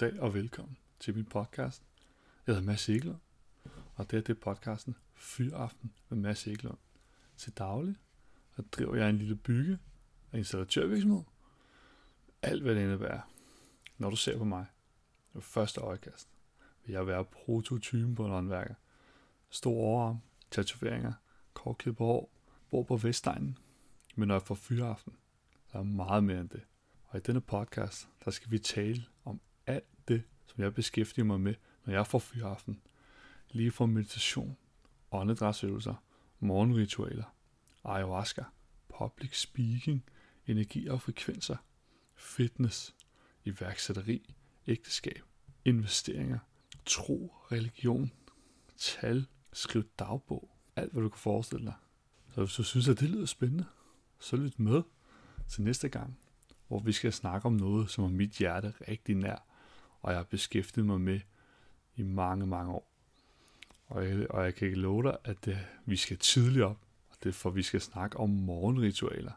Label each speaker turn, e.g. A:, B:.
A: Goddag og velkommen til min podcast. Jeg hedder Mads Egelund, og det er det podcasten Fyraften med Mads Egelund. Til daglig så driver jeg en lille bygge- og installatørvirksomhed. Alt hvad det indebærer. Når du ser på mig, ved første øjekast, vil jeg være prototypen på en håndværker. Stor overarm, tatoveringer, kortklippet hår, bor på Vestegnen. Men når jeg får fyraften, så er meget mere end det. Og i denne podcast, der skal vi tale om alt det, som jeg beskæftiger mig med, når jeg får fyraften. Lige fra meditation, åndedrætsøvelser, morgenritualer, ayahuasca, public speaking, energi og frekvenser, fitness, iværksætteri, ægteskab, investeringer, tro, religion, tal, skriv dagbog, alt hvad du kan forestille dig. Så hvis du synes, at det lyder spændende, så lyt med til næste gang, hvor vi skal snakke om noget, som er mit hjerte rigtig nær, og jeg har beskæftiget mig med i mange, mange år. Og jeg, og jeg kan ikke love dig, at det, vi skal tidligt op, og det er for, vi skal snakke om morgenritualer.